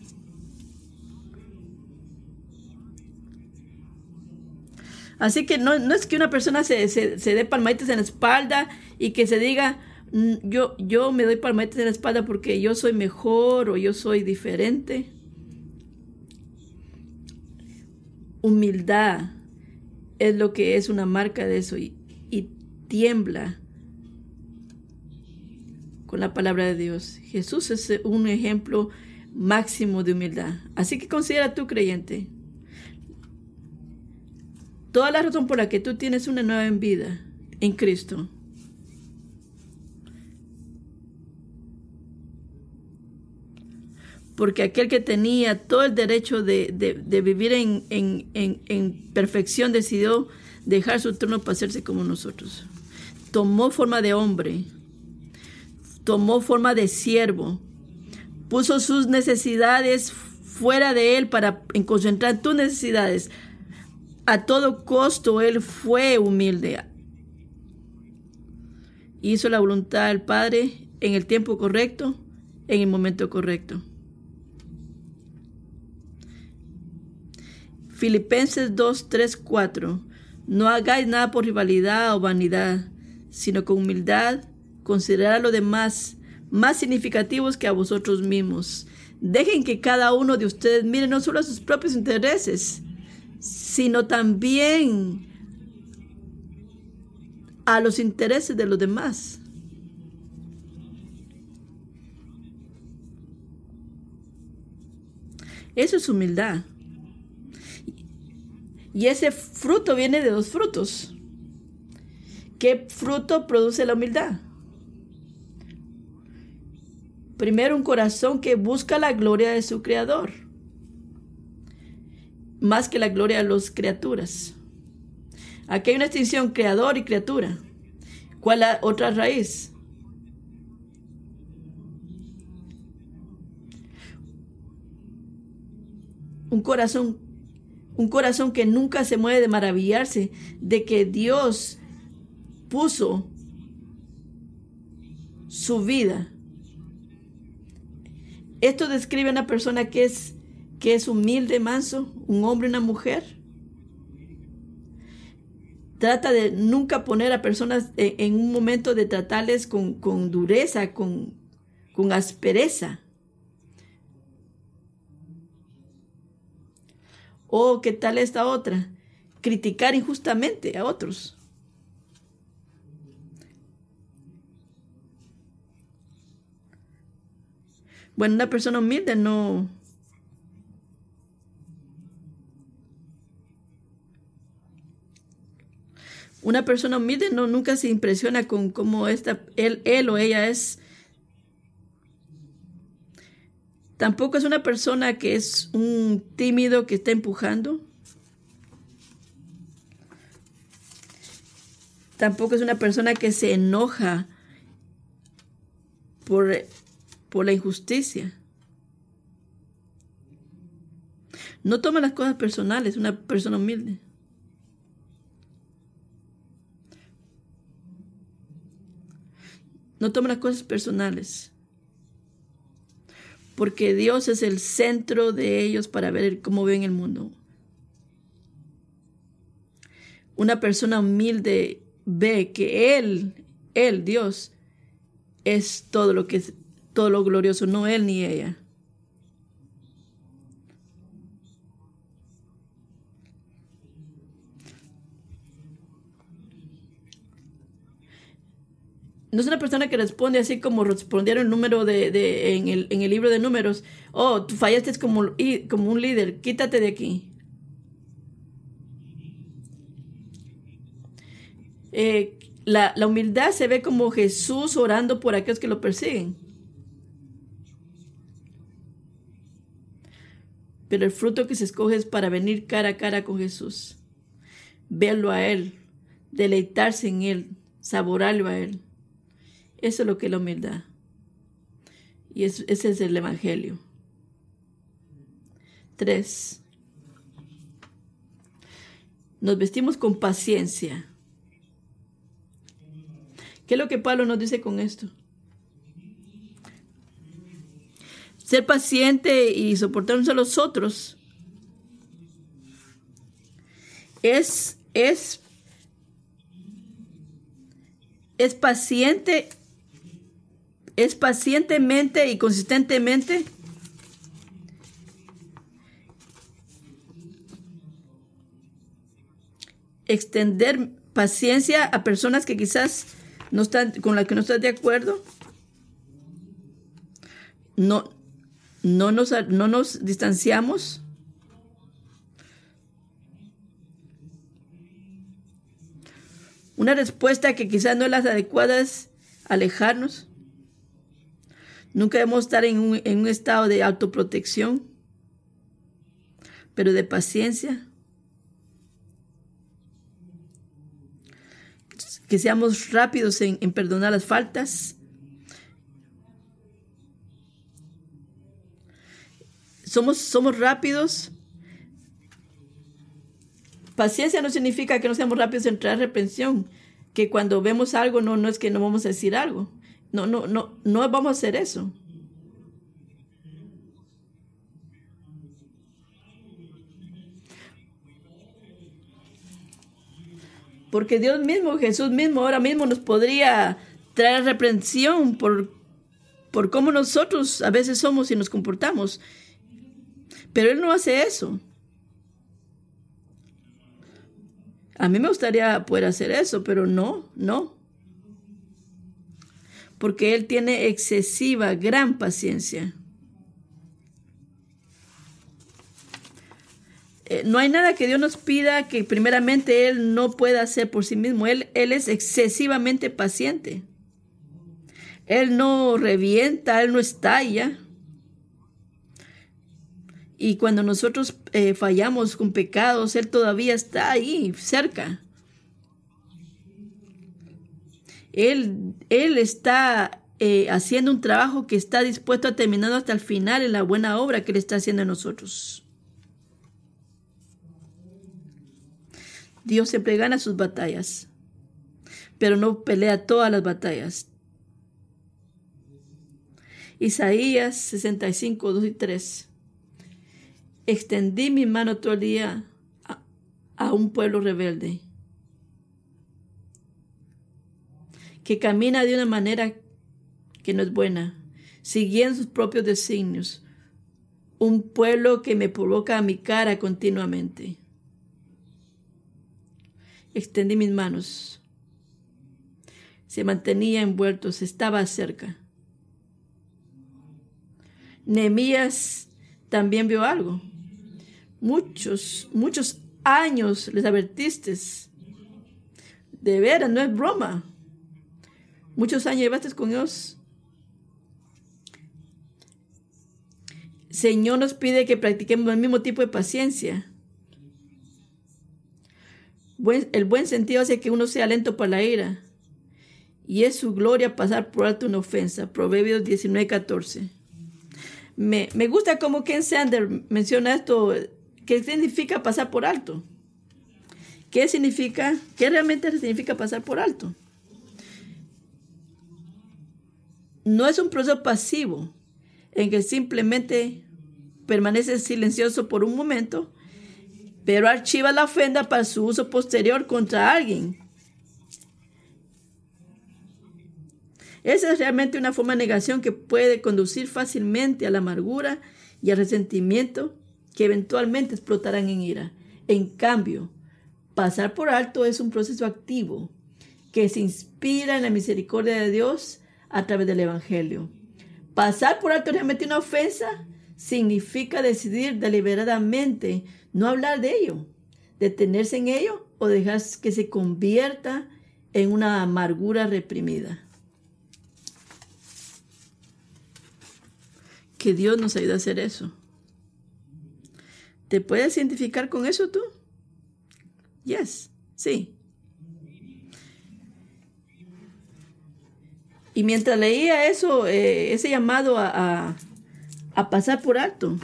Así que no, es que una persona se, se, dé palmaditas en la espalda y que se diga, mm, yo, yo me doy palmadas en la espalda porque yo soy mejor o yo soy diferente. Humildad es lo que es una marca de eso y tiembla con la palabra de Dios. Jesús es un ejemplo máximo de humildad. Así que considera tú creyente. Toda la razón por la que tú tienes una nueva vida en Cristo. Porque aquel que tenía todo el derecho de, vivir en, en perfección decidió dejar su trono para hacerse como nosotros. Tomó forma de hombre, tomó forma de siervo, puso sus necesidades fuera de él para concentrar tus necesidades. A todo costo él fue humilde. Hizo la voluntad del Padre en el tiempo correcto, en el momento correcto. Filipenses 2, 3, 4. No hagáis nada por rivalidad o vanidad, sino con humildad considerad a los demás más significativos que a vosotros mismos. Dejen que cada uno de ustedes mire no solo a sus propios intereses, sino también a los intereses de los demás. Eso es humildad. Y ese fruto viene de dos frutos. ¿Qué fruto produce la humildad? Primero, un corazón que busca la gloria de su creador, más que la gloria de las criaturas. Aquí hay una distinción creador y criatura. ¿Cuál es la otra raíz? Un corazón, un corazón que nunca se mueve de maravillarse de que Dios puso su vida esto describe a una persona que es, que es humilde, manso, un hombre, una mujer. Trata de nunca poner a personas en, un momento de tratarles con, dureza, con, con aspereza. O qué tal esta otra, criticar injustamente a otros. Bueno, una persona humilde no... Una persona humilde no, nunca se impresiona con cómo esta, él, él o ella es. Tampoco es una persona que es un tímido que está empujando. Tampoco es una persona que se enoja por por la injusticia. No toma las cosas personales, una persona humilde. No toma las cosas personales. Porque Dios es el centro de ellos para ver cómo ven el mundo. Una persona humilde ve que Él, Él, Dios, es todo lo que todo lo glorioso, no él ni ella. No es una persona que responde así como respondieron el número de, en, el, libro de números. Oh, tú fallaste como, como un líder, quítate de aquí. Eh, la humildad se ve como Jesús orando por aquellos que lo persiguen. Pero el fruto que se escoge es para venir cara a cara con Jesús, verlo a Él, deleitarse en Él, saborarlo a Él. Eso es lo que es la humildad. Y ese es el Evangelio. Tres. Nos vestimos con paciencia. ¿Qué es lo que Pablo nos dice con esto? Ser paciente y soportarnos a los otros es, es, es paciente es pacientemente y consistentemente extender paciencia a personas que quizás no están con las que no estás de acuerdo. No, no, nos, no nos distanciamos. Una respuesta que quizás no es la adecuada es alejarnos. Nunca debemos estar en un, en un estado de autoprotección, pero de paciencia. que seamos rápidos en, perdonar las faltas. Somos, somos rápidos. Paciencia no significa que no seamos rápidos en traer reprensión, que cuando vemos algo no, no es que no vamos a decir algo. No, no, no, no vamos a hacer eso. Porque Dios mismo, Jesús mismo, ahora mismo nos podría traer reprensión por, por cómo nosotros a veces somos y nos comportamos. Pero Él no hace eso. A mí me gustaría poder hacer eso, pero no, no. Porque Él tiene excesiva, gran paciencia. Eh, no hay nada que Dios nos pida que primeramente Él no pueda hacer por sí mismo. Él, él es excesivamente paciente. Él no revienta, Él no estalla. Y cuando nosotros eh, fallamos con pecados, Él todavía está ahí, cerca. Él, él está eh, haciendo un trabajo que está dispuesto a terminar hasta el final en la buena obra que Él está haciendo en nosotros. Dios siempre gana sus batallas, pero no pelea todas las batallas. Isaías 65, 2 y 3. Extendí mi mano todo el día a, un pueblo rebelde que camina de una manera que no es buena, siguiendo sus propios designios, un pueblo que me provoca a mi cara continuamente extendí mis manos. Se mantenía envuelto, se estaba cerca. Nehemías también vio algo. Muchos, muchos años les advertiste. De veras, no es broma. Muchos años llevaste con Dios. Señor nos pide que practiquemos el mismo tipo de paciencia el buen sentido hace que uno sea lento para la ira. Y es su gloria pasar por alto una ofensa. Proverbios 19, 14. Me, me gusta como Ken Sander menciona esto. ¿Qué significa pasar por alto? ¿Qué significa? ¿Qué realmente significa pasar por alto? No es un proceso pasivo en que simplemente permanece silencioso por un momento pero archiva la ofenda para su uso posterior contra alguien. Esa es realmente una forma de negación que puede conducir fácilmente a la amargura y al resentimiento que eventualmente explotarán en ira. En cambio, pasar por alto es un proceso activo que se inspira en la misericordia de Dios a través del Evangelio. Pasar por alto realmente una ofensa significa decidir deliberadamente no hablar de ello, detenerse en ello o dejar que se convierta en una amargura reprimida. Que Dios nos ayude a hacer eso. ¿Te puedes identificar con eso tú? Yes, sí. Y mientras leía eso, eh, ese llamado a, a pasar por alto,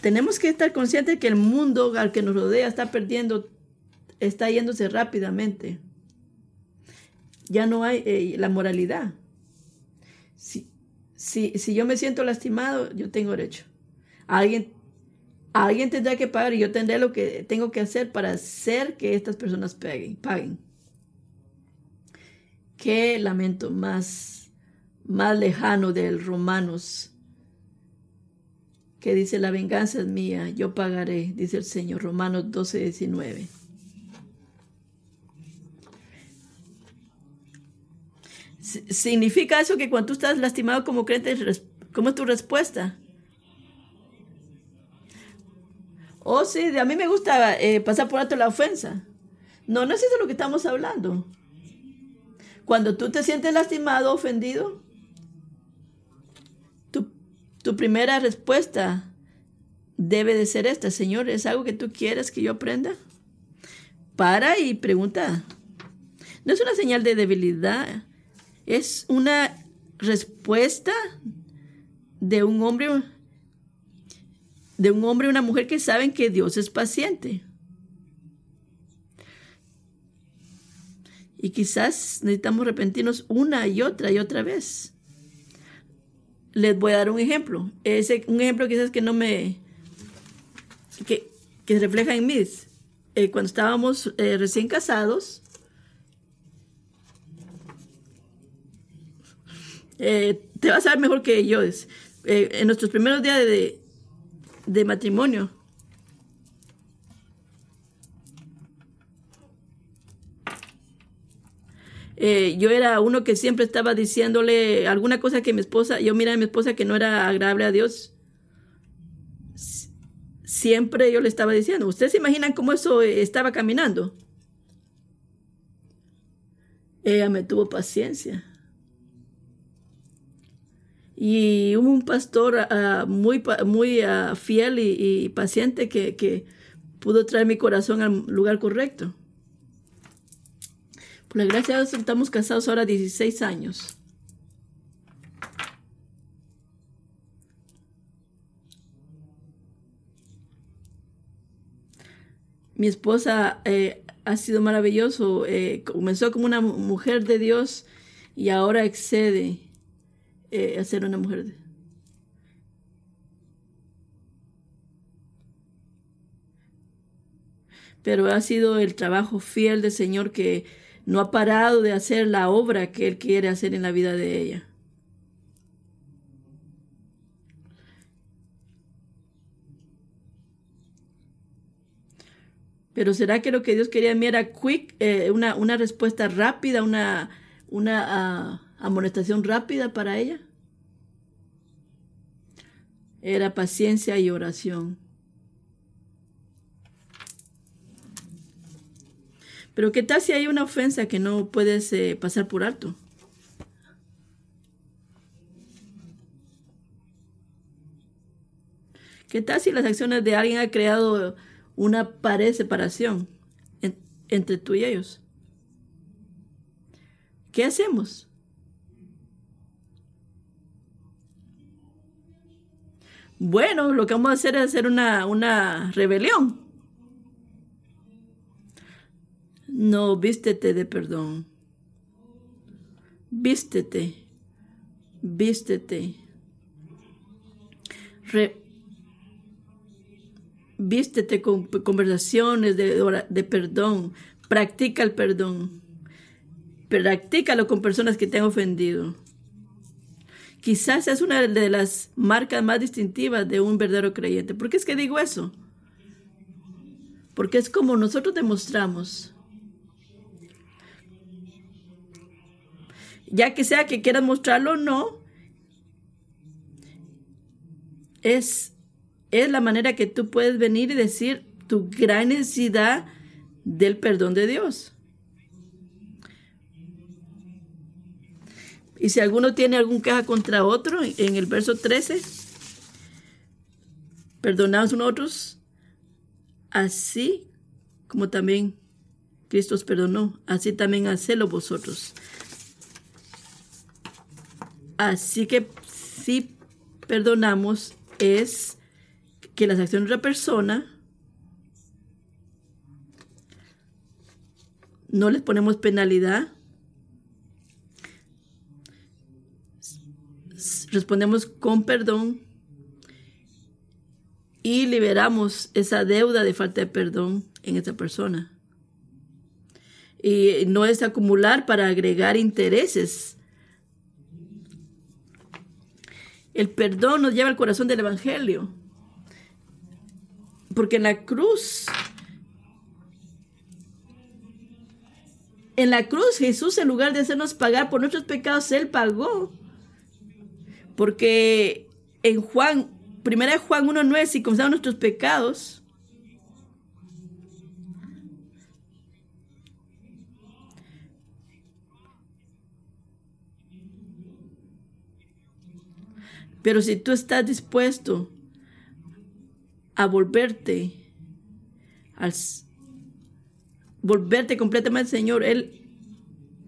tenemos que estar conscientes que el mundo al que nos rodea está perdiendo, está yéndose rápidamente. Ya no hay eh, la moralidad. Si, si, yo me siento lastimado, yo tengo derecho. Alguien, alguien tendrá que pagar y yo tendré lo que tengo que hacer para hacer que estas personas paguen. paguen. Qué lamento más más lejano del Romanos, que dice, la venganza es mía, yo pagaré, dice el Señor, Romanos 12, 19. ¿Significa eso que cuando tú estás lastimado como creyente, cómo es tu respuesta? Oh, sí, a mí me gusta eh, pasar por alto la ofensa. No, no es eso lo que estamos hablando. Cuando tú te sientes lastimado, ofendido, tu, tu primera respuesta debe de ser esta, Señor, ¿es algo que tú quieres que yo aprenda? Para y pregunta. No es una señal de debilidad, es una respuesta de un hombre de un hombre y una mujer que saben que Dios es paciente. Y quizás necesitamos arrepentirnos una y otra y otra vez. Les voy a dar un ejemplo. Ese, un ejemplo quizás que no me... que, que refleja en mí. Eh, cuando estábamos eh, recién casados, eh, te vas a ver mejor que yo. en nuestros primeros días de, de matrimonio. Eh, yo era uno que siempre estaba diciéndole alguna cosa que mi esposa, yo miraba a mi esposa que no era agradable a Dios. Siempre yo le estaba diciendo, ¿ustedes se imaginan cómo eso estaba caminando? Ella me tuvo paciencia. Y hubo un pastor ah, muy, muy ah, fiel y, paciente que, pudo traer mi corazón al lugar correcto. Por la gracia de Dios estamos casados ahora 16 años. Mi esposa eh, ha sido maravilloso. Eh, comenzó como una mujer de Dios y ahora excede eh, a ser una mujer. Pero ha sido el trabajo fiel del Señor que no ha parado de hacer la obra que Él quiere hacer en la vida de ella. Pero ¿será que lo que Dios quería en era quick, eh, una, una, respuesta rápida, una, una ah, amonestación rápida para ella. Era paciencia y oración. Pero ¿qué tal si hay una ofensa que no puedes eh, pasar por alto? ¿Qué tal si las acciones de alguien han creado una pared de separación entre tú y ellos? ¿Qué hacemos? Bueno, lo que vamos a hacer es hacer una, una rebelión. No, vístete de perdón. Vístete. Vístete. vístete con conversaciones de, de perdón. Practica el perdón. Practícalo con personas que te han ofendido. Quizás es una de las marcas más distintivas de un verdadero creyente. ¿Por qué es que digo eso? Porque es como nosotros demostramos. Ya que sea que quieras mostrarlo o no, es, es la manera que tú puedes venir y decir tu gran necesidad del perdón de Dios. Y si alguno tiene algún queja contra otro, en el verso 13, perdonaos unos otros, así como también Cristo os perdonó, así también hacedlo vosotros. Así que si perdonamos es que las acciones de otra persona no les ponemos penalidad, respondemos con perdón y liberamos esa deuda de falta de perdón en esa persona. Y no es acumular para agregar intereses El perdón nos lleva al corazón del Evangelio. Porque en la cruz, en la cruz Jesús en lugar de hacernos pagar por nuestros pecados, Él pagó. Porque en Juan, primera de Juan 1.9, si confesamos nuestros pecados, Pero si tú estás dispuesto a volverte al volverte completamente al Señor, Él,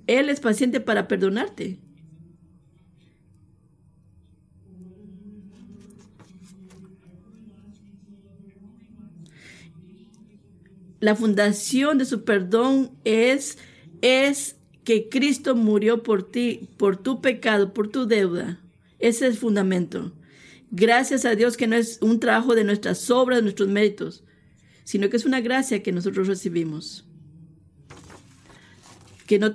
Él es paciente para perdonarte. La fundación de su perdón es, es que Cristo murió por ti, por tu pecado, por tu deuda. Ese es el fundamento. Gracias a Dios que no es un trabajo de nuestras obras, de nuestros méritos, sino que es una gracia que nosotros recibimos. Que no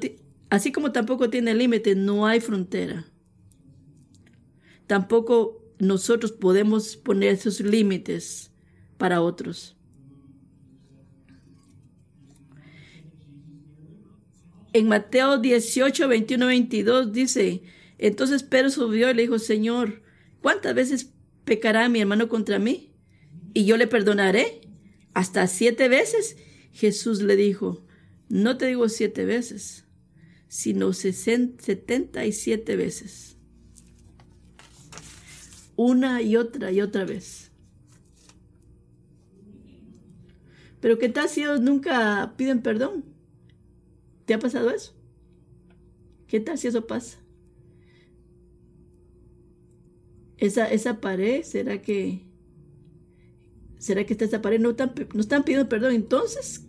así como tampoco tiene límite, no hay frontera. Tampoco nosotros podemos poner esos límites para otros. En Mateo 18, 21, 22 dice, entonces Pedro subió y le dijo, Señor, ¿cuántas veces pecará mi hermano contra mí? Y yo le perdonaré. ¿Hasta siete veces? Jesús le dijo, no te digo siete veces, sino setenta y siete veces. Una y otra y otra vez. Pero ¿qué tal si ellos nunca piden perdón? ¿Te ha pasado eso? ¿Qué tal si eso pasa? esa, esa pared, ¿será que, será que está esa pared? No están, no están pidiendo perdón. Entonces,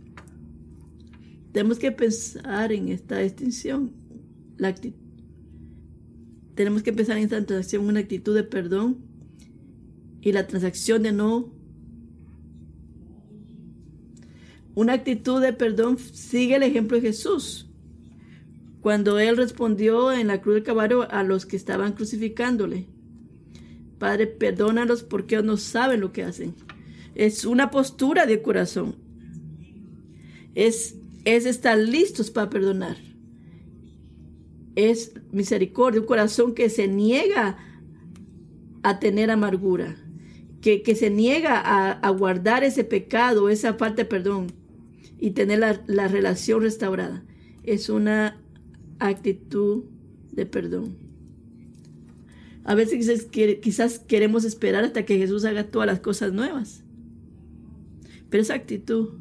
tenemos que pensar en esta distinción. La tenemos que pensar en esta transacción, una actitud de perdón y la transacción de no. Una actitud de perdón sigue el ejemplo de Jesús. Cuando él respondió en la cruz del caballo a los que estaban crucificándole. Padre, perdónalos porque no saben lo que hacen. Es una postura de corazón. Es, es estar listos para perdonar. Es misericordia, un corazón que se niega a tener amargura, que, que se niega a, guardar ese pecado, esa falta de perdón y tener la, la relación restaurada. Es una actitud de perdón. A veces quizás queremos esperar hasta que Jesús haga todas las cosas nuevas. Pero esa actitud,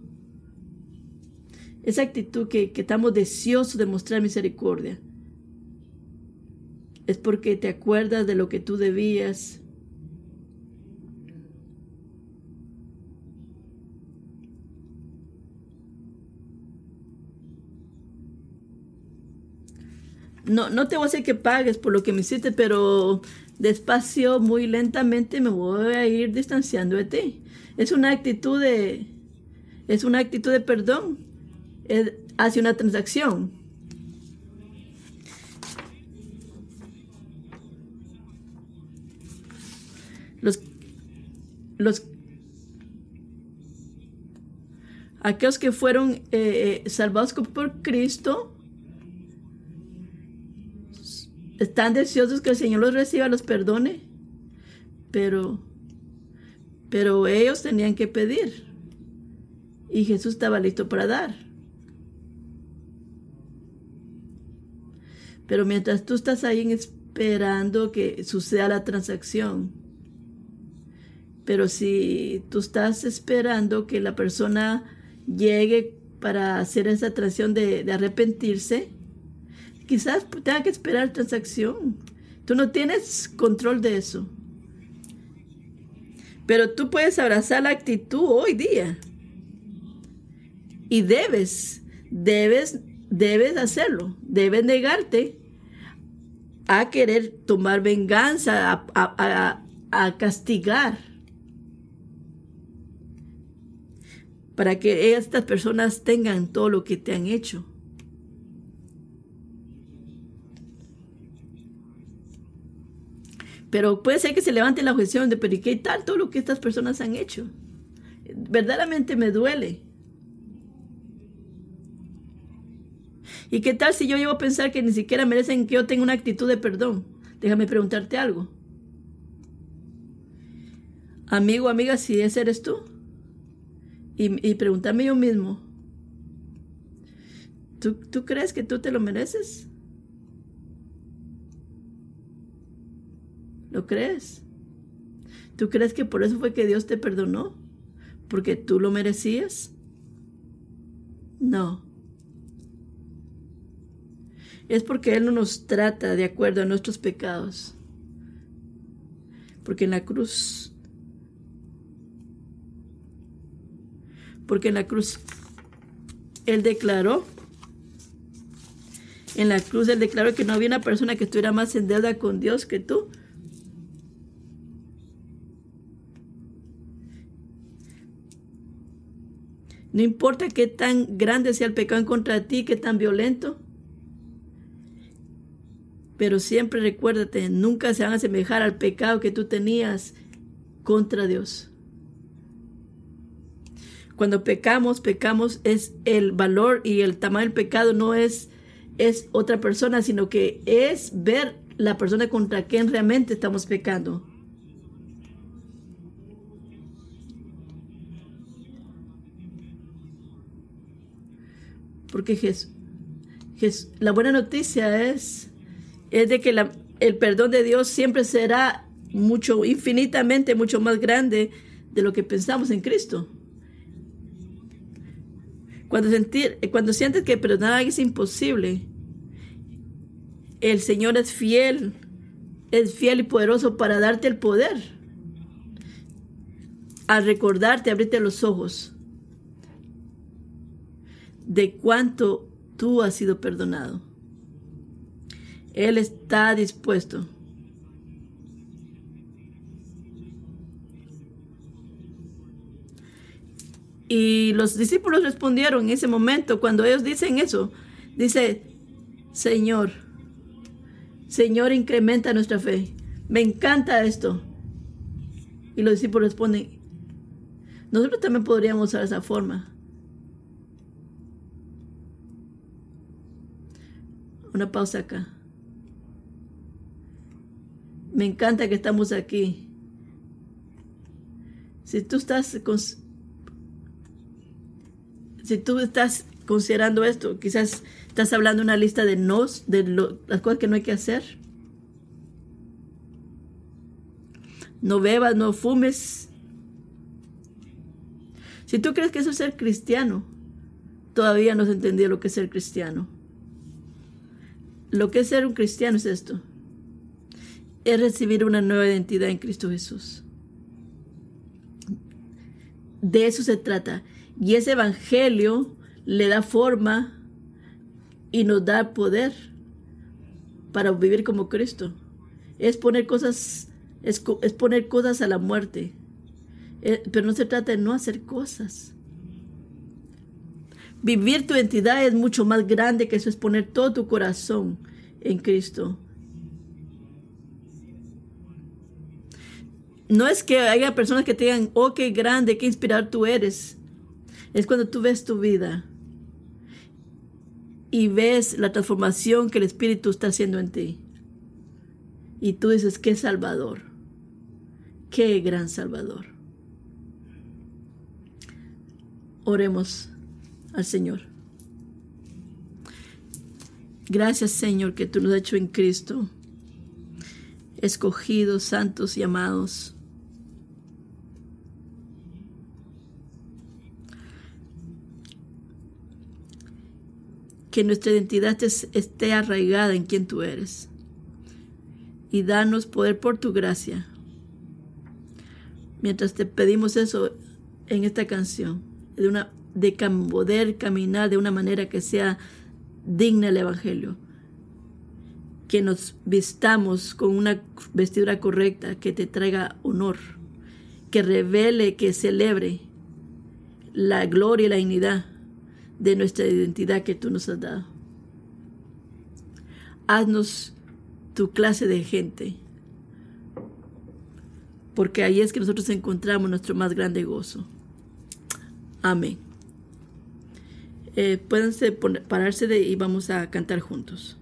esa actitud que, que estamos deseosos de mostrar misericordia, es porque te acuerdas de lo que tú debías. No, no te voy a hacer que pagues por lo que me hiciste, pero despacio, muy lentamente me voy a ir distanciando de ti. Es una actitud de, es una actitud de perdón hacia una transacción. Los, los aquellos que fueron eh, eh, salvados por Cristo están deseosos que el Señor los reciba, los perdone, pero, pero ellos tenían que pedir y Jesús estaba listo para dar. Pero mientras tú estás ahí esperando que suceda la transacción, pero si tú estás esperando que la persona llegue para hacer esa transacción de, de arrepentirse, quizás tenga que esperar transacción. Tú no tienes control de eso. Pero tú puedes abrazar la actitud hoy día. Y debes, debes, debes hacerlo. Debes negarte a querer tomar venganza, a, a, castigar. Para que estas personas tengan todo lo que te han hecho. Pero puede ser que se levante la objeción de, pero ¿qué tal todo lo que estas personas han hecho? Verdaderamente me duele. ¿Y qué tal si yo llevo a pensar que ni siquiera merecen que yo tenga una actitud de perdón? Déjame preguntarte algo. Amigo, amiga, si ese eres tú. Y, y preguntarme yo mismo. ¿tú, ¿Tú crees que tú te lo mereces? ¿Lo crees? ¿Tú crees que por eso fue que Dios te perdonó? ¿Porque tú lo merecías? No. Es porque Él no nos trata de acuerdo a nuestros pecados. Porque en la cruz, porque en la cruz Él declaró, en la cruz Él declaró que no había una persona que estuviera más en deuda con Dios que tú. No importa qué tan grande sea el pecado en contra de ti, qué tan violento. Pero siempre recuérdate, nunca se van a asemejar al pecado que tú tenías contra Dios. Cuando pecamos, pecamos es el valor y el tamaño del pecado no es, es otra persona, sino que es ver la persona contra quien realmente estamos pecando. Porque Jesús, la buena noticia es, es de que el perdón de Dios siempre será mucho, infinitamente, mucho más grande de lo que pensamos en Cristo. Cuando, sentir, cuando sientes que perdonar es imposible, el Señor es fiel, es fiel y poderoso para darte el poder. Al recordarte, abrirte los ojos de cuánto tú has sido perdonado. Él está dispuesto. Y los discípulos respondieron en ese momento, cuando ellos dicen eso, dice, Señor, Señor, incrementa nuestra fe. Me encanta esto. Y los discípulos responden, nosotros también podríamos usar esa forma. Una pausa acá. Me encanta que estamos aquí. Si tú estás si tú estás considerando esto, quizás estás hablando una lista de nos, de las cosas que no hay que hacer. No bebas, no fumes. Si tú crees que eso es ser cristiano, todavía no has entendido lo que es ser cristiano. Lo que es ser un cristiano es esto. Es recibir una nueva identidad en Cristo Jesús. De eso se trata. Y ese evangelio le da forma y nos da poder para vivir como Cristo. Es poner cosas, es, poner cosas a la muerte. Eh, pero no se trata de no hacer cosas. Vivir tu identidad es mucho más grande que eso, es poner todo tu corazón en Cristo. No es que haya personas que te digan, oh, qué grande, qué inspirador tú eres. Es cuando tú ves tu vida y ves la transformación que el Espíritu está haciendo en ti. Y tú dices, qué Salvador, qué gran Salvador. Oremos al Señor. Gracias Señor que tú nos has hecho en Cristo, escogidos, santos y amados. Que nuestra identidad esté arraigada en quien tú eres. Y danos poder por tu gracia. Mientras te pedimos eso en esta canción, de una de poder caminar de una manera que sea digna del Evangelio. Que nos vistamos con una vestidura correcta que te traiga honor, que revele, que celebre la gloria y la dignidad de nuestra identidad que tú nos has dado. Haznos tu clase de gente, porque ahí es que nosotros encontramos nuestro más grande gozo. Amén. Eh, pueden pararse de y vamos a cantar juntos.